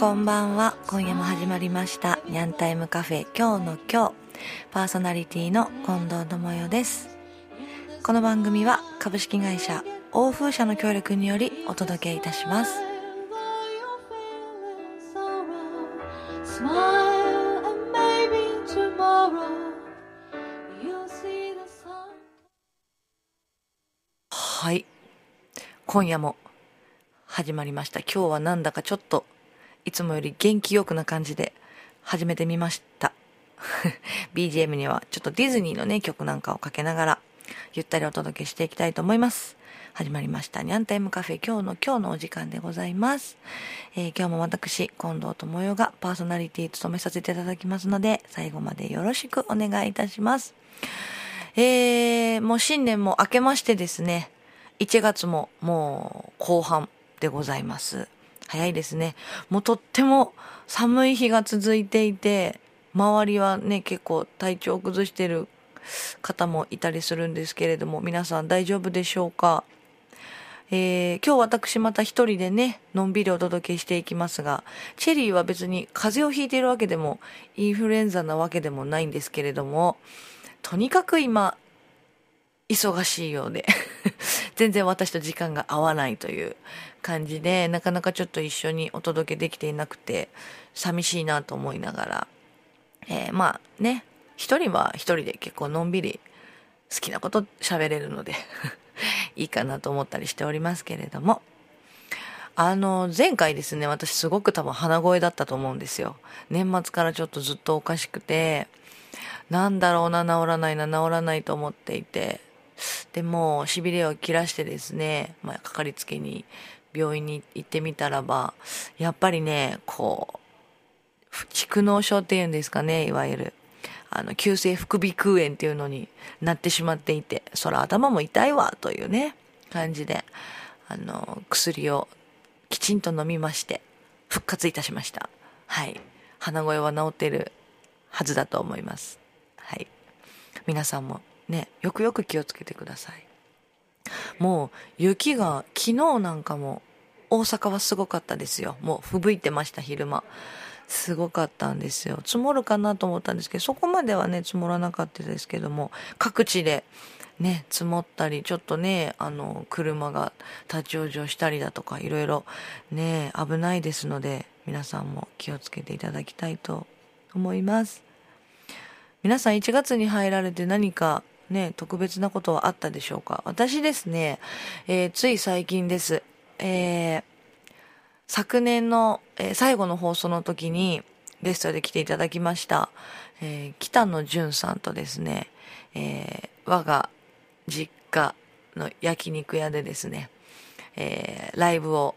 こんばんは。今夜も始まりました。ニャンタイムカフェ。今日の今日。パーソナリティの近藤智代です。この番組は株式会社欧風社の協力によりお届けいたします。はい。今夜も始まりました。今日はなんだかちょっといつもより元気よくな感じで始めてみました。BGM にはちょっとディズニーのね曲なんかをかけながらゆったりお届けしていきたいと思います。始まりました。ニャンタイムカフェ今日の今日のお時間でございます、えー、今日も私近藤智代がパーソナリティ務めさせていただきますので最後までよろしくお願いいたします。えー、もう新年も明けましてですね1月ももう後半でございます。早いですね。もうとっても寒い日が続いていて、周りはね、結構体調を崩してる方もいたりするんですけれども、皆さん大丈夫でしょうか？えー、今日私また一人でね、のんびりお届けしていきますが、チェリーは別に風邪をひいているわけでも、インフルエンザなわけでもないんですけれども、とにかく今、忙しいようで全然私と時間が合わないという感じで、なかなかちょっと一緒にお届けできていなくて、寂しいなと思いながら、えー、まあね、一人は一人で結構のんびり好きなこと喋れるので いいかなと思ったりしておりますけれども、あの、前回ですね、私すごく多分鼻声だったと思うんですよ。年末からちょっとずっとおかしくて、なんだろうな、治らないな、治らないと思っていて、でも、痺れを切らしてですね、まあ、かかりつけに病院に行ってみたらば、やっぱりね、こう、蓄膿症っていうんですかね、いわゆる。あの、急性副鼻腔炎っていうのになってしまっていて、そら頭も痛いわ、というね、感じで、あの、薬をきちんと飲みまして、復活いたしました。はい。鼻声は治っているはずだと思います。はい。皆さんもね、よくよく気をつけてください。もう雪が昨日なんかも大阪はすごかったですよ。もう吹雪いてました、昼間。すごかったんですよ。積もるかなと思ったんですけど、そこまではね、積もらなかったですけども、各地でね、積もったり、ちょっとね、あの、車が立ち往生したりだとか、いろいろね、危ないですので、皆さんも気をつけていただきたいと思います。皆さん1月に入られて何かね、特別なことはあったでしょうか？私ですね、えー、つい最近です。えー、昨年の、えー、最後の放送の時にゲストで来ていただきました、えー、北野淳さんとですね、えー、我が実家の焼肉屋でですね、えー、ライブを、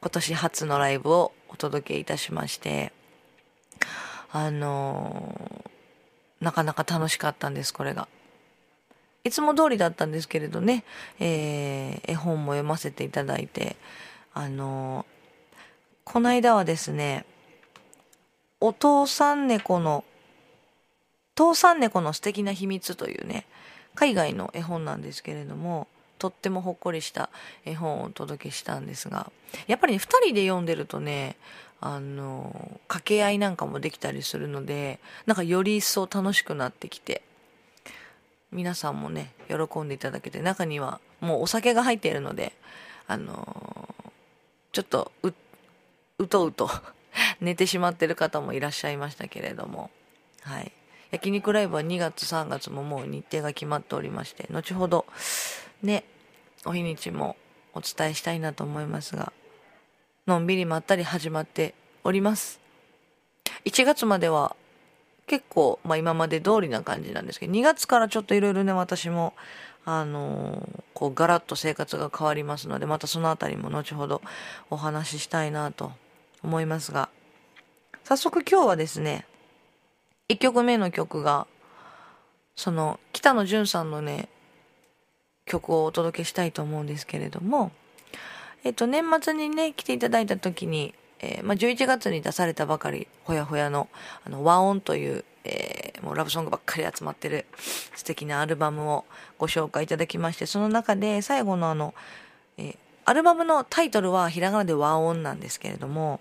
今年初のライブをお届けいたしまして、あのー、なかなか楽しかったんです、これが。いつも通りだったんですけれどね、えー、絵本も読ませていただいて、あのこの間はですね、お父さん猫の、父さん猫の素敵な秘密というね、海外の絵本なんですけれども、とってもほっこりした絵本をお届けしたんですが、やっぱりね、二人で読んでるとね、あの、掛け合いなんかもできたりするので、なんかより一層楽しくなってきて、皆さんもね、喜んでいただけて、中にはもうお酒が入っているので、あのー、ちょっとう、うとうと 寝てしまってる方もいらっしゃいましたけれども、はい。焼肉ライブは2月3月ももう日程が決まっておりまして、後ほど、ね、お日にちもお伝えしたいなと思いますが、のんびりまったり始まっております。1月までは結構、まあ今まで通りな感じなんですけど、2月からちょっといろいろね、私も、あのー、こう、ガラッと生活が変わりますので、またそのあたりも後ほどお話ししたいなと思いますが、早速今日はですね、1曲目の曲が、その、北野淳さんのね、曲をお届けしたいと思うんですけれども、えっと、年末にね、来ていただいた時に、えー、まあ、11月に出されたばかり、ほやほやの、あの、和音という、えー、もうラブソングばっかり集まってる素敵なアルバムをご紹介いただきまして、その中で最後のあの、えー、アルバムのタイトルはひらがなで和音なんですけれども、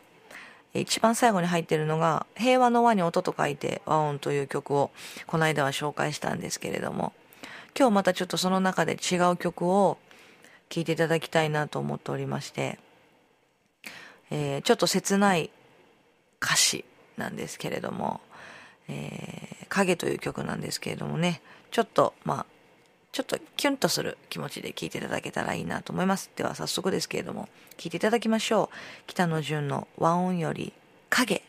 一番最後に入ってるのが、平和の和に音と書いて和音という曲をこの間は紹介したんですけれども、今日またちょっとその中で違う曲を聴いていただきたいなと思っておりまして、えー、ちょっと切ない歌詞なんですけれども、えー、影という曲なんですけれどもね、ちょっと、まあ、ちょっとキュンとする気持ちで聴いていただけたらいいなと思います。では早速ですけれども、聴いていただきましょう。北野純の和音より影。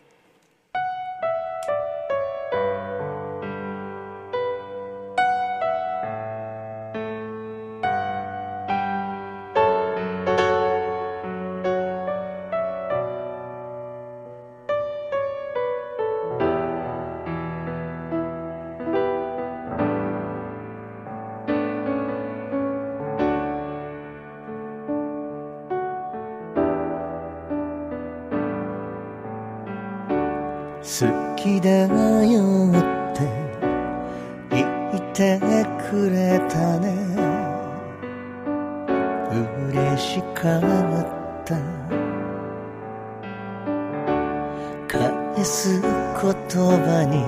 好きだよって言ってくれたね。嬉しかった。返す言葉に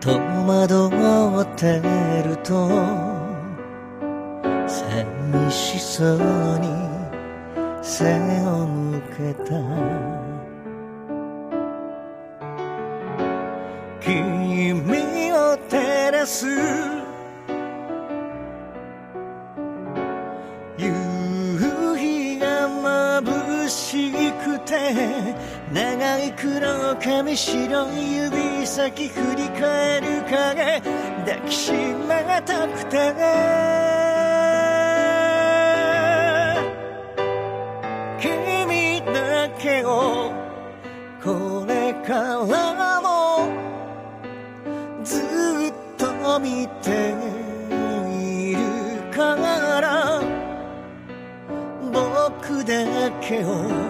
戸惑ってると寂しそうに背を向けた。君を照らす。夕日が眩しくて長い黒髪白い指先振り返る影抱きしめたくて。だけを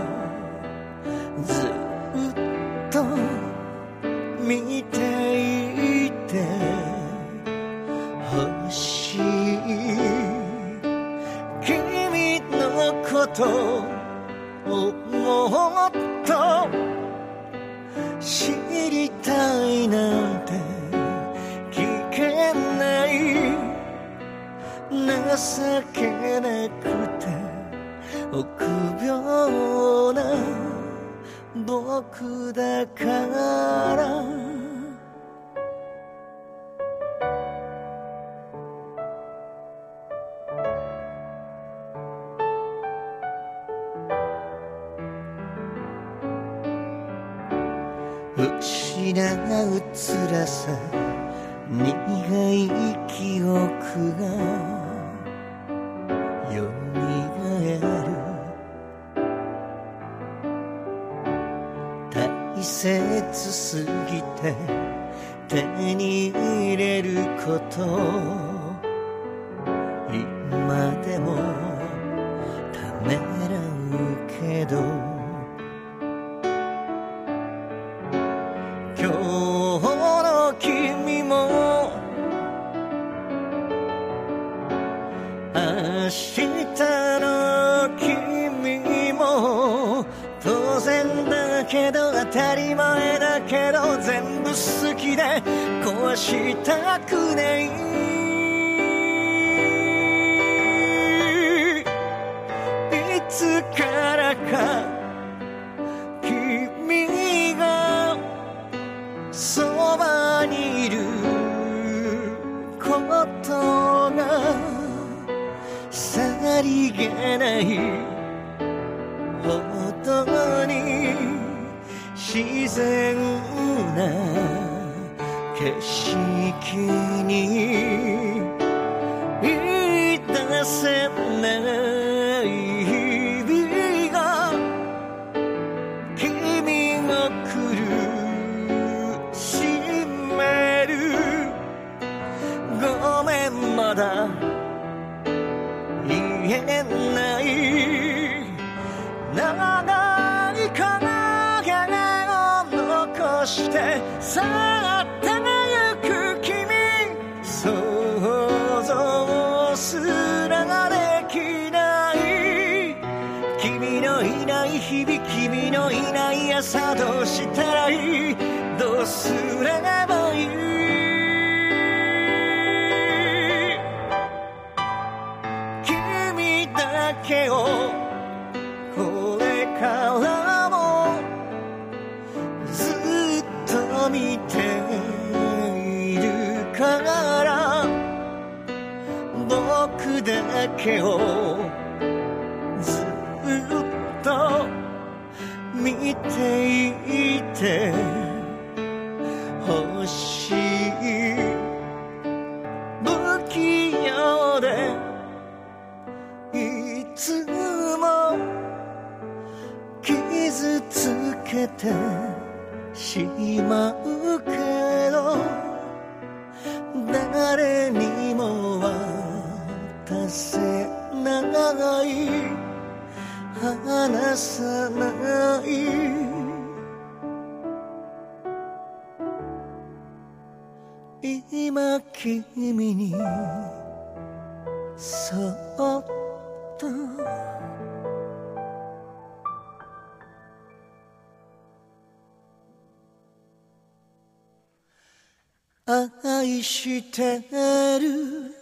僕だから。失う辛さ苦い記憶が。切すぎて手に入れること。長いかして去ってゆく君想像すらできない君のいない日々君のいない朝どうしたらいいどうすればいい君だけをだけをずっと見ていてほしい不器用でいつも傷つけてしまう。さない。今君にそっと。愛してる。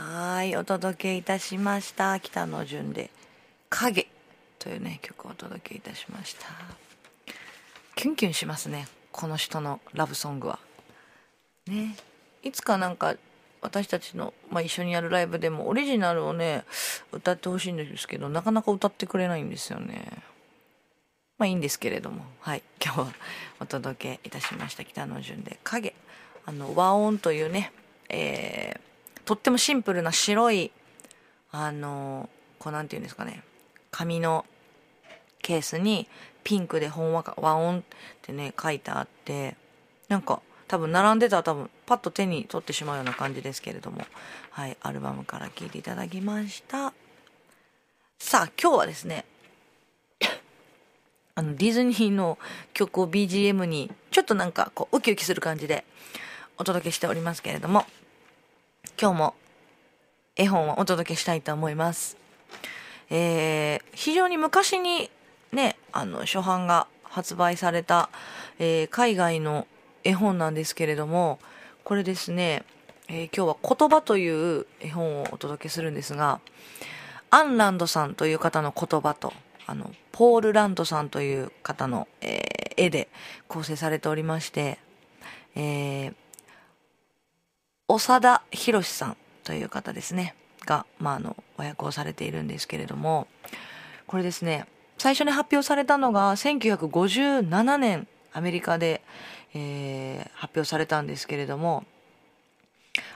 はい、お届けいたしました。北野純で、影というね、曲をお届けいたしました。キュンキュンしますね、この人のラブソングは。ね、いつかなんか、私たちの、まあ、一緒にやるライブでもオリジナルをね、歌ってほしいんですけど、なかなか歌ってくれないんですよね。まあいいんですけれども、はい、今日はお届けいたしました北野純で影。あの、和音というね、えーとってもシンプルな白い、あの、こうなんていうんですかね、紙のケースにピンクで本和和音ってね、書いてあって、なんか多分並んでたら多分パッと手に取ってしまうような感じですけれども、はい、アルバムから聴いていただきました。さあ、今日はですね、あの、ディズニーの曲を BGM に、ちょっとなんかこう、ウキウキする感じでお届けしておりますけれども、今日も絵本をお届けしたいと思います。えー、非常に昔にね、あの、初版が発売された、えー海外の絵本なんですけれども、これですね、えー今日は言葉という絵本をお届けするんですが、アンランドさんという方の言葉と、あの、ポール・ランドさんという方の、えー絵で構成されておりまして、えー長田弘さんという方ですね、が、まあ、あの、和訳をされているんですけれども、これですね、最初に発表されたのが1957年アメリカで、えー発表されたんですけれども、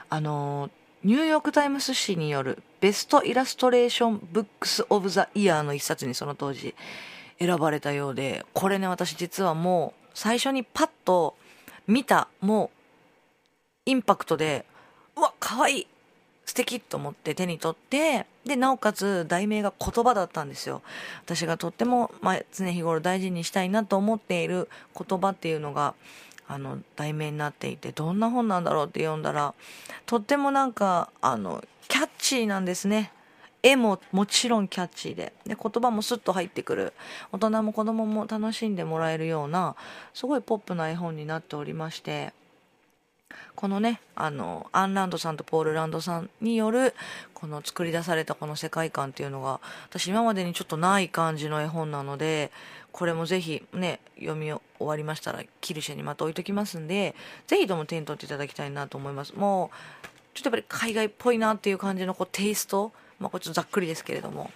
あの、ニューヨークタイムズ紙による Best Illustration Books of the Year の一冊にその当時選ばれたようで、これね、私実はもう最初にパッと見た、もうインパクトで、うわ、可愛い素敵と思って手に取って、で、なおかつ題名が言葉だったんですよ。私がとっても、まあ、常日頃大事にしたいなと思っている言葉っていうのが、あの、題名になっていて、どんな本なんだろうって読んだら、とってもなんか、あの、キャッチーなんですね。絵ももちろんキャッチーでで言葉もスッと入ってくる大人も子供も楽しんでもらえるようなすごいポップな絵本になっておりましてこのねあのアン・ランドさんとポール・ランドさんによるこの作り出されたこの世界観っていうのが私今までにちょっとない感じの絵本なのでこれもぜひね読み終わりましたらキルシェにまた置いときますんでぜひとも手に取っていただきたいなと思います。もうちょっとやっぱり海外っぽいなっていう感じのこうテイストまあこれちょっとざっくりですけれども。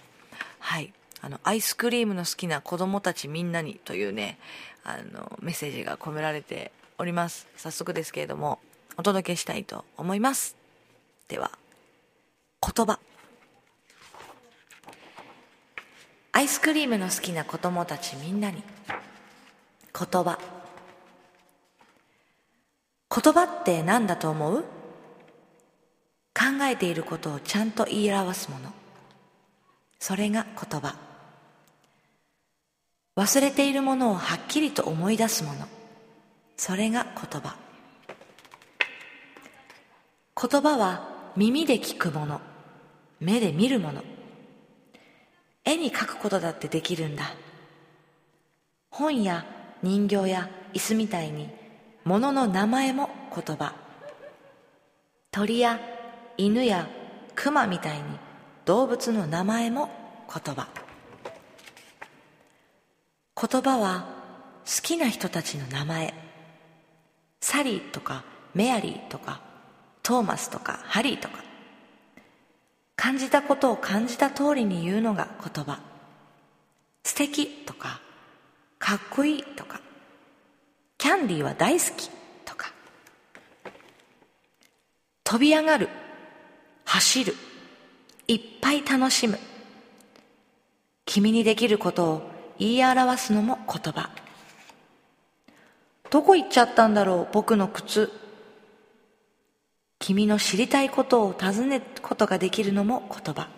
はい。あのアイスクリームの好きな子供たちみんなにというねあのメッセージが込められております。早速ですけれどもお届けしたいと思います。では言葉。アイスクリームの好きな子供たちみんなに言葉。言葉って何だと思う？考えていることをちゃんと言い表すもの。それが言葉。忘れているものをはっきりと思い出すもの。それが言葉。言葉は耳で聞くもの。目で見るもの。絵に描くことだってできるんだ。本や人形や椅子みたいに物の名前も言葉。鳥や犬や熊みたいに動物の名前も言葉。言葉は好きな人たちの名前。サリーとかメアリーとかトーマスとかハリーとか。感じたことを感じた通りに言うのが言葉。素敵とかかっこいいとか。キャンディーは大好きとか。飛び上がる走る。いっぱい楽しむ。君にできることを言い表すのも言葉。どこ行っちゃったんだろう僕の靴。君の知りたいことを尋ねることができるのも言葉。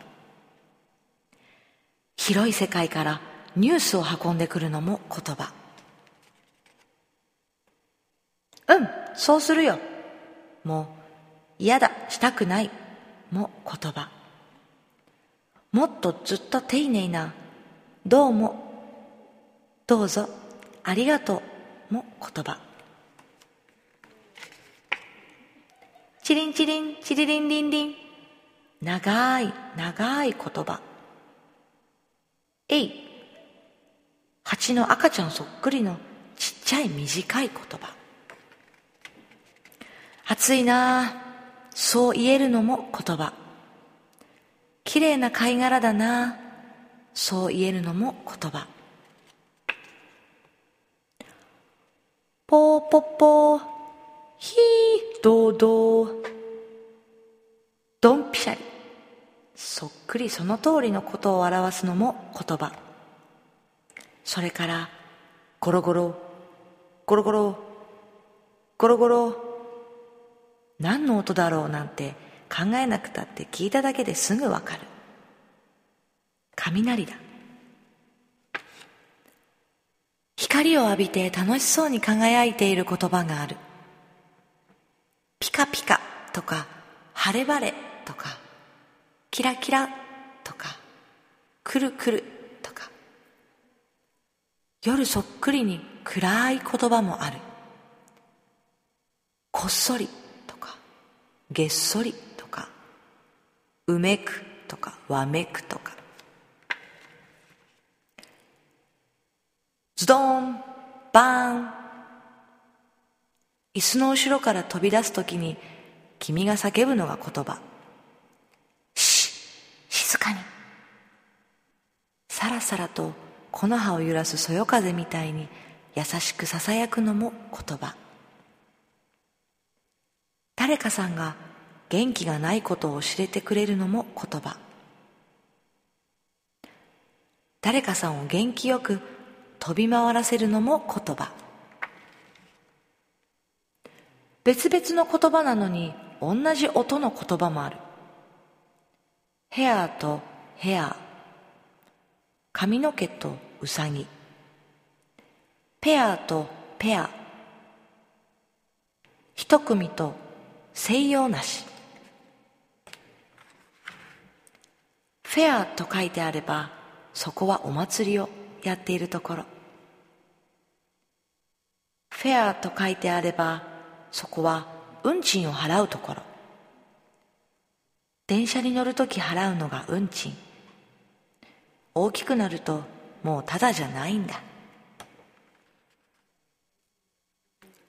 広い世界からニュースを運んでくるのも言葉。うんそうするよ。もう嫌だしたくないも言葉。もっとずっと丁寧などうもどうぞありがとう。も言葉。チリンチリンチリリンリンリン。長い長い言葉。えい蜂の赤ちゃんそっくりのちっちゃい短い言葉。暑いなそう言えるのも言葉。綺麗な貝殻だなそう言えるのも言葉。ポーポッポーヒードドドンピシャリ。そっくりその通りのことを表すのも言葉。それからゴロゴロゴロゴロゴロゴロ何の音だろうなんて考えなくたって聞いただけですぐわかる。雷だ。光を浴びて楽しそうに輝いている言葉がある。ピカピカとか晴れ晴れとかキラキラとかくるくるとか。夜そっくりに暗い言葉もある。こっそりとかげっそりとかうめくとかわめくとか。ズドンバーン。椅子の後ろから飛び出す時に君が叫ぶのが言葉。し静かに。さらさらと木の葉を揺らすそよ風みたいに優しくささやくのも言葉。誰かさんが元気がないことを知れてくれるのも言葉。誰かさんを元気よく飛び回らせるのも言葉。別々の言葉なのに同じ音の言葉もある。ヘアとヘア。髪の毛とウサギ。ペアとペア。一組と西洋なしフェアと書いてあればそこはお祭りをやっているところ。フェアと書いてあればそこは運賃を払うところ。電車に乗るとき払うのが運賃。大きくなるともうただじゃないんだ。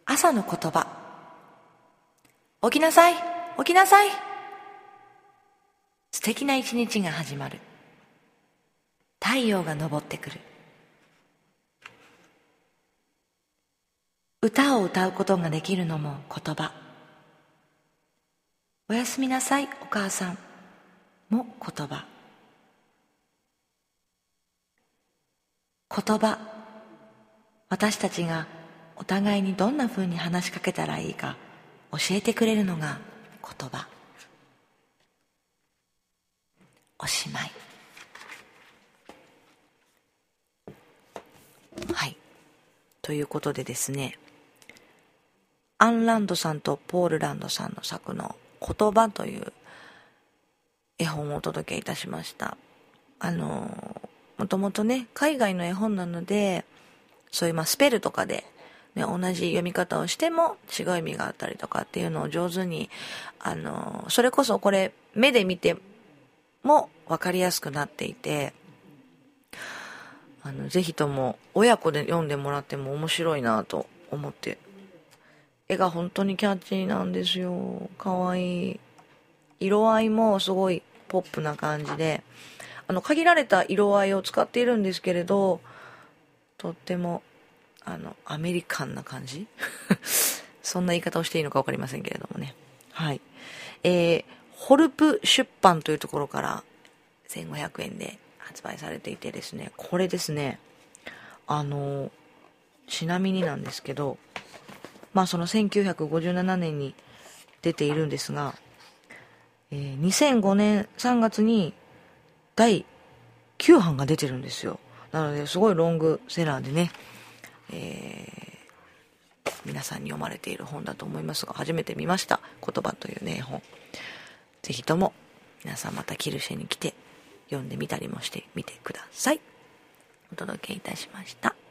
朝の言葉。起きなさい起きなさい。素敵な一日が始まる。太陽が昇ってくる。歌を歌うことができるのも言葉。おやすみなさいお母さん。も言葉。言葉。私たちがお互いにどんなふうに話しかけたらいいか教えてくれるのが言葉。おしまい。はい。ということでですねアン・ランドさんとポール・ランドさんの作の「言葉」という絵本をお届けいたしました。あのもともとね海外の絵本なのでそういうまあスペルとかで、ね、同じ読み方をしても違う意味があったりとかっていうのを上手にあのそれこそこれ目で見ても分かりやすくなっていてあのぜひとも親子で読んでもらっても面白いなと思って絵が本当にキャッチーなんですよ。かわい。い色合いもすごいポップな感じで。あの限られた色合いを使っているんですけれどとってもあのアメリカンな感じ？そんな言い方をしていいのか分かりませんけれどもね。はい。えー、ホルプ出版というところから1500円で発売されていてですねこれですね。あのちなみになんですけどまあその1957年に出ているんですが、えー、2005年3月に第9版が出てるんですよ。なのですごいロングセラーでね、えー、皆さんに読まれている本だと思いますが、初めて見ました。言葉というね、本。ぜひとも皆さんまたキルシェに来て読んでみたりもしてみてください。お届けいたしました。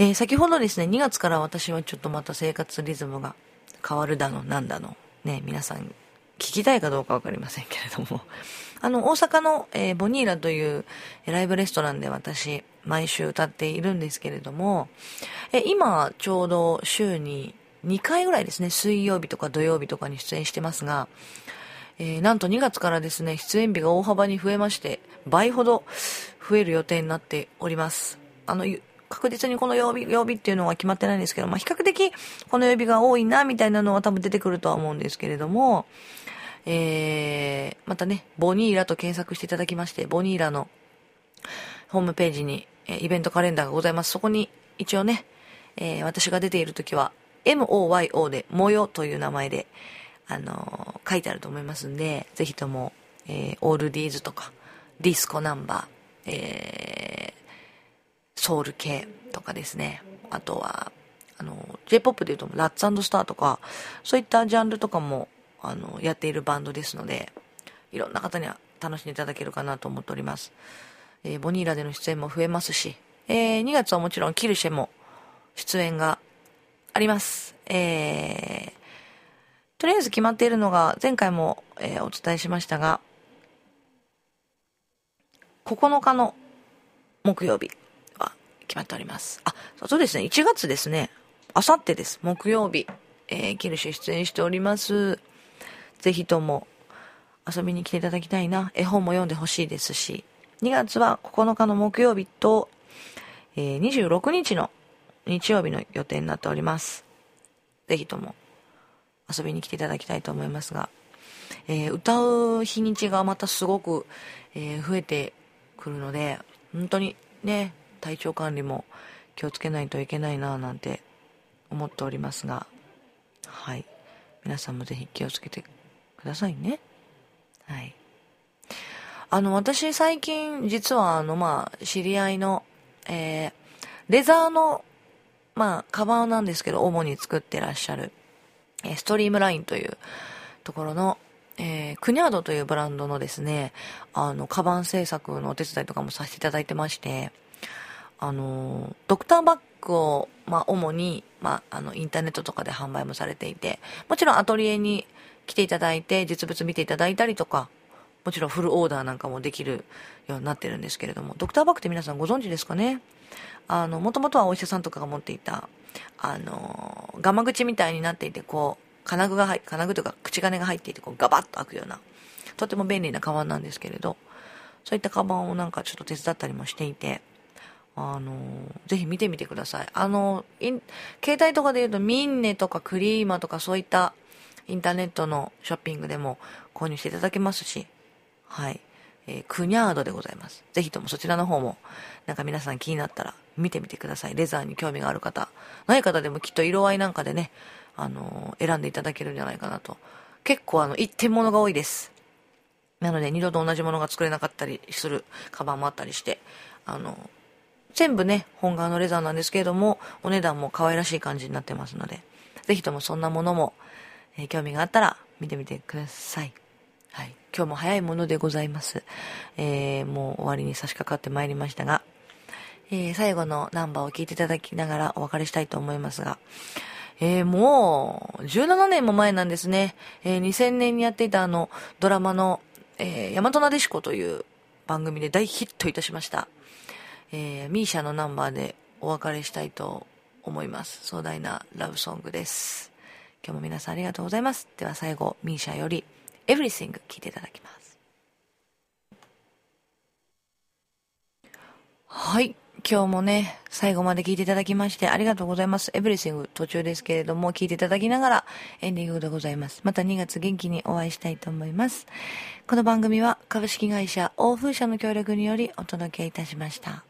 えー、先ほどですね、2月から私はちょっとまた生活リズムが変わるだの、なんだの、ね、皆さん聞きたいかどうかわかりませんけれども、あの、大阪の、えー、ボニーラというライブレストランで私、毎週歌っているんですけれども、え今、ちょうど週に2回ぐらいですね、水曜日とか土曜日とかに出演してますが、えー、なんと2月からですね、出演日が大幅に増えまして、倍ほど増える予定になっております。あの、確実にこの曜日、曜日っていうのは決まってないんですけど、まあ、比較的この曜日が多いな、みたいなのは多分出てくるとは思うんですけれども、えー、またね、ボニーラと検索していただきまして、ボニーラのホームページに、え、イベントカレンダーがございます。そこに一応ね、えー、私が出ている時は、MOYO で、模様という名前で、あのー、書いてあると思いますんで、ぜひとも、えー、オールディーズとか、ディスコナンバー、えー、ソウル系とかですね。あとは、あの、J-POP で言うと、ラッツスターとか、そういったジャンルとかも、あの、やっているバンドですので、いろんな方には楽しんでいただけるかなと思っております。えー、ボニーラでの出演も増えますし、えー、2月はもちろんキルシェも出演があります。えー、とりあえず決まっているのが、前回も、えー、お伝えしましたが、9日の木曜日決まっております。あ、そうですね、1月ですね。あさってです。木曜日。えー、キルシェ出演しております。ぜひとも遊びに来ていただきたいな。絵本も読んでほしいですし、2月は9日の木曜日と、えー、26日の日曜日の予定になっております。ぜひとも遊びに来ていただきたいと思いますが、えー、歌う日にちがまたすごく、えー、増えてくるので、本当にね、体調管理も気をつけないといけないななんて思っておりますが、はい。皆さんもぜひ気をつけてくださいね。はい。あの、私最近、実はあの、まあ、知り合いの、えー、レザーの、まあ、カバンなんですけど、主に作ってらっしゃる、え、ストリームラインというところの、えー、クニャードというブランドのですね、あの、カバン製作のお手伝いとかもさせていただいてまして、あの、ドクターバッグを、まあ、主に、まあ、あの、インターネットとかで販売もされていて、もちろんアトリエに来ていただいて、実物見ていただいたりとか、もちろんフルオーダーなんかもできるようになってるんですけれども、ドクターバッグって皆さんご存知ですかね？あの、もともとはお医者さんとかが持っていた、あの、ガマ口みたいになっていて、こう、金具が入金具というか口金が入っていて、こう、ガバッと開くような、とても便利なカバンなんですけれど、そういったカバンをなんかちょっと手伝ったりもしていて、あの、ぜひ見てみてください。あの、携帯とかで言うとミンネとかクリーマとかそういったインターネットのショッピングでも購入していただけますし、はい。えークニャードでございます。ぜひともそちらの方も、なんか皆さん気になったら見てみてください。レザーに興味がある方。ない方でもきっと色合いなんかでね、あのー選んでいただけるんじゃないかなと。結構あの、一点物が多いです。なので二度と同じものが作れなかったりするカバンもあったりして、あの、全部ね、本革のレザーなんですけれども、お値段も可愛らしい感じになってますので、ぜひともそんなものも、えー興味があったら見てみてください。はい。今日も早いものでございます。えーもう終わりに差し掛かってまいりましたが、えー最後のナンバーを聞いていただきながらお別れしたいと思いますが、えーもう、17年も前なんですね。えー2000年にやっていたあの、ドラマの、えー、大和なでしこという番組で大ヒットいたしました。えーミーシャのナンバーでお別れしたいと思います。壮大なラブソングです。今日も皆さんありがとうございます。では最後、ミーシャより Everything 聴いていただきます。はい。今日もね、最後まで聞いていただきましてありがとうございます。Everything 途中ですけれども、聞いていただきながらエンディングでございます。また2月元気にお会いしたいと思います。この番組は株式会社欧風社の協力によりお届けいたしました。